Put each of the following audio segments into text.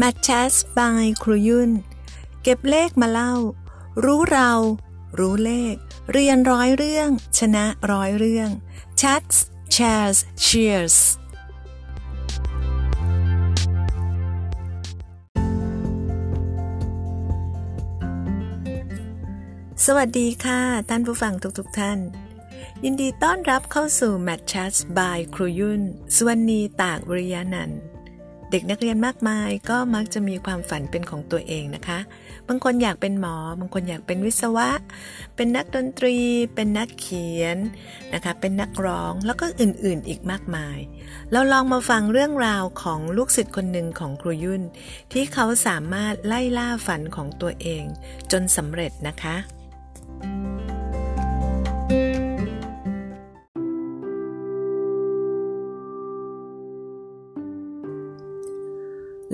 m a t c h s by ครูยุ่น เก็บเลขมาเล่า รู้เรา รู้เลข เรียนร้อยเรื่อง ชนะร้อยเรื่อง Chats Shares Cheers สวัสดีค่ะ ท่านผู้ฟังทุกๆทท่าน ยินดีต้อนรับเข้าสู่ Match Chats by ครูยุ่นสวนีตากวริยานันท์ เด็กนักเรียนมากมายก็มักจะมีความฝันเป็นของตัวเองนะคะ บางคนอยากเป็นหมอ บางคนอยากเป็นวิศวะ เป็นนักดนตรี เป็นนักเขียนนะคะ เป็นนักร้อง แล้วก็อื่นๆอีกมากมาย เราลองมาฟังเรื่องราวของลูกศิษย์คนหนึ่งของครูยุ่น ที่เขาสามารถไล่ล่าฝันของตัวเอง จนสำเร็จนะคะ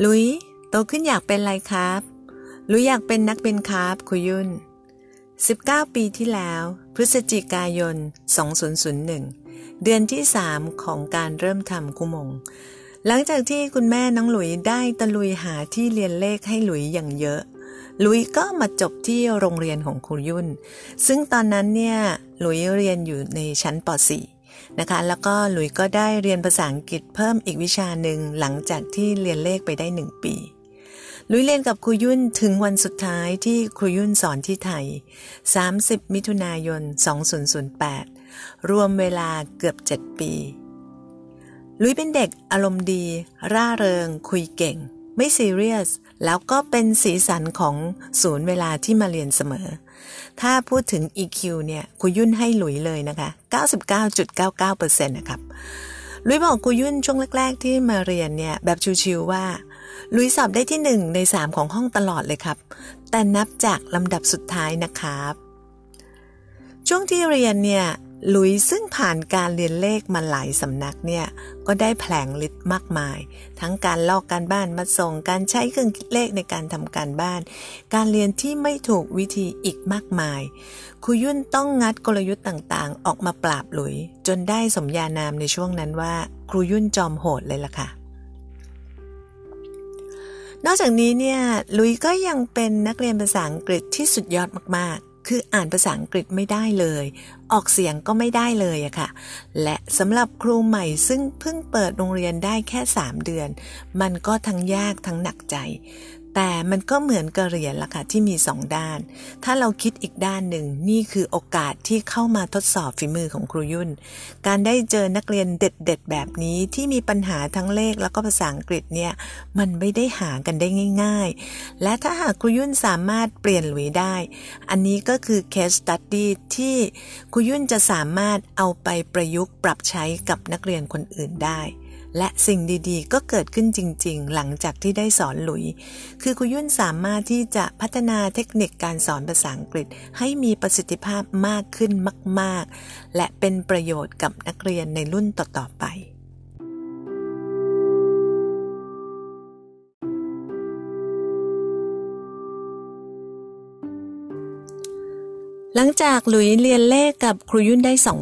ลุยโตขึ้นอยากเป็นอะไรครับลุยอยากเป็นนักบินครับคุยุน19 ปีที่แล้ว พฤศจิกายน 2001 เดือนที่ 3 ของการเริ่มทำกุมง หลังจากที่คุณแม่น้องหลุยได้ตะลุยหาที่เรียนเลขให้หลุยอย่างเยอะลุยก็มาจบที่โรงเรียนของครูยุ่น ซึ่งตอนนั้นเนี่ยหลุยเรียนอยู่ในชั้นป .4 นะคะ แล้วก็หลุยก็ได้เรียนภาษาอังกฤษเพิ่มอีกวิชาหนึ่งหลังจากที่เรียนเลขไปได้หนึ่งปีลุยเรียนกับครูยุ่นถึงวันสุดท้ายที่ครูยุ่นสอนที่ไทย 30 มิถุนายน 2008 รวมเวลาเกือบ 7 ปี ลุยเป็นเด็กอารมณ์ดี ร่าเริง คุยเก่ง ไม่ซีเรียส แล้วก็เป็นสีสันของศูนย์เวลาที่มาเรียนเสมอ ถ้าพูดถึง EQ เนี่ยคุยุ่นให้หลุยเลยนะคะ 99.99%นะครับลุยบอกคุยุ่นช่วงแรก ๆ ที่มาเรียนเนี่ยแบบชิวๆว่าลุยสอบได้ที่หนึ่งในสามของห้องตลอดเลยครับ แต่นับจากลำดับสุดท้ายนะครับ ช่วงที่เรียนเนี่ย ลุยซึ่งผ่านการเรียนเลขมาหลายสำนักเนี่ย ก็ได้แผลงฤทธิ์มากมาย ทั้งการลอกการบ้านมาส่งการใช้เครื่องคิดเลขในการทำการบ้าน การเรียนที่ไม่ถูกวิธีอีกมากมายครูยุ่นต้องงัดกลยุทธ์ต่างๆ ออกมาปราบลุย จนได้สมญานามในช่วงนั้นว่า ครูยุ่นจอมโหดเลยล่ะค่ะนอกจากนี้เนี่ยลุยก็ยังเป็นนักเรียนภาษาอังกฤษที่สุดยอดมาก คืออ่านภาษาอังกฤษไม่ได้เลย ออกเสียงก็ไม่ได้เลยอะค่ะ และสำหรับครูใหม่ซึ่งเพิ่งเปิดโรงเรียนได้แค่ 3 เดือน มันก็ทั้งยากทั้งหนักใจ แต่มันก็เหมือนกระเหรียญล่ะค่ะที่มีสองด้าน ถ้าเราคิดอีกด้านหนึ่งนี่คือโอกาสที่เข้ามาทดสอบฝีมือของครูยุ่น การได้เจอนักเรียนเด็ด ๆ แบบนี้ที่มีปัญหาทั้งเลขแล้วก็ภาษาอังกฤษเนี่ยมันไม่ได้หากันได้ง่าย ๆ และถ้าหากครูยุ่นสามารถเปลี่ยนหลุยได้ อันนี้ก็คือ case study ที่ครูยุ่นจะสามารถเอาไปประยุกต์ปรับใช้กับนักเรียนคนอื่นได้ และสิ่งดีๆ ก็เกิดขึ้นจริง ๆ หลังจากที่ได้สอนหลุย คือคุยุ่นสามารถที่จะพัฒนาเทคนิคการสอนภาษาอังกฤษ ให้มีประสิทธิภาพมากขึ้นมาก ๆ และเป็นประโยชน์กับนักเรียนในรุ่นต่อ ๆ ไปหลังจากหลุยเรียนเลขกับครูยุ่นได้สอ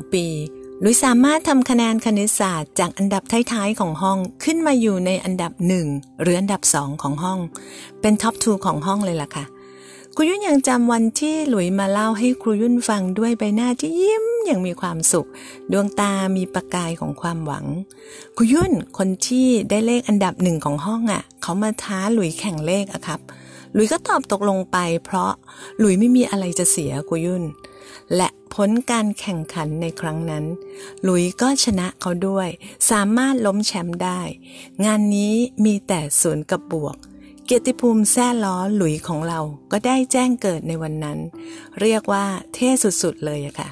งปีลุยสามารถทำคะแนนคณิตศาสตร์จากอันดับท้ายๆของห้องขึ้นมาอยู่ในอันดับหนึ่งหรืออันดับสองของห้อง เป็นท็อปทูของห้องเลยล่ะค่ะครูยุ่นยังจำวันที่หลุยมาเล่าให้ครูยุ่นฟังด้วยใบหน้าที่ยิ้มอย่างมีความสุข ดวงตามีประกายของความหวังครูยุ่นคนที่ได้เลขอันดับหนึ่งของห้องอะ่ะ เขามาท้าหลุยแข่งเลขอะครับ หลุยก็ตอบตกลงไป เพราะหลุยไม่มีอะไรจะเสียครูยุ่น และพ้นการแข่งขันในครั้งนั้น หลุยก็ชนะเขาด้วย สามารถล้มแชมป์ได้ งานนี้มีแต่ศูนย์กับบวก เกียรติภูมิแซ่ล้อหลุยของเราก็ได้แจ้งเกิดในวันนั้น เรียกว่าเท่สุดๆเลยอะค่ะ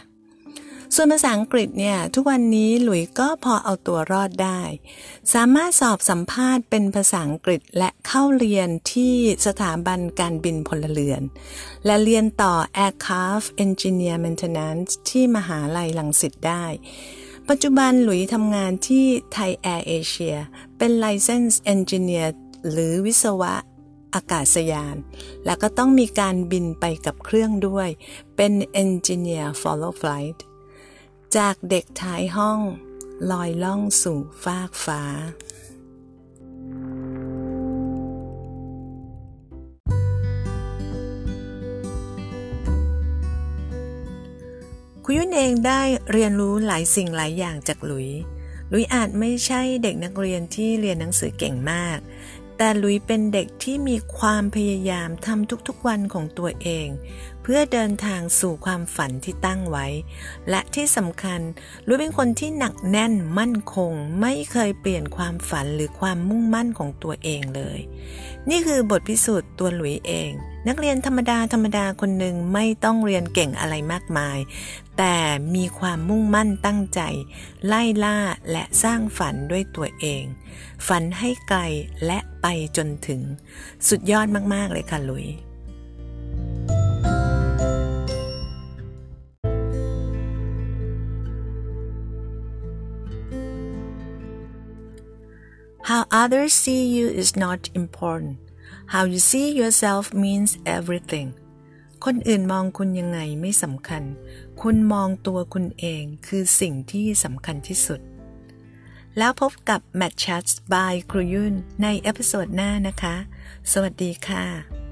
ส่วนภาษาอังกฤษเนี่ย ทุกวันนี้หลุยก็พอเอาตัวรอดได้ สามารถสอบสัมภาษณ์เป็นภาษาอังกฤษและเข้าเรียนที่สถาบันการบินพลเรือน และเรียนต่อ Aircraft Engineer Maintenance ที่มหาลัยลังสิตได้ ปัจจุบันหลุยทำงานที่ไทยแอร์เอเชียเป็น License Engineer หรือวิศวะอากาศยาน แล้วก็ต้องมีการบินไปกับเครื่องด้วย เป็น Engineer Follow Flight จากเด็กท้ายห้อง ลอยล่องสู่ฟากฟ้า คุณยุนเองได้เรียนรู้หลายสิ่งหลายอย่างจากหลุย หลุยอาจไม่ใช่เด็กนักเรียนที่เรียนหนังสือเก่งมาก แต่หลุยเป็นเด็กที่มีความพยายามทำทุกๆวันของตัวเอง เพื่อเดินทางสู่ความฝันที่ตั้งไว้ และที่สำคัญลุยเป็นคนที่หนักแน่นมั่นคง ไม่เคยเปลี่ยนความฝันหรือความมุ่งมั่นของตัวเองเลย นี่คือบทพิสูจน์ตัวหลุยเอง นักเรียนธรรมดาธรรมดาคนหนึ่งไม่ต้องเรียนเก่งอะไรมากมาย แต่มีความมุ่งมั่นตั้งใจ ไล่ล่าและสร้างฝันด้วยตัวเอง ฝันให้ไกลและไปจนถึง สุดยอดมากๆเลยค่ะหลุย How others see you is not important. How you see yourself means everything. คนอื่นมองคุณยังไงไม่สำคัญ คุณมองตัวคุณเองคือสิ่งที่สำคัญที่สุด แล้วพบกับ Match Chats by ครูยุ่นใน episode หน้านะคะ สวัสดีค่ะ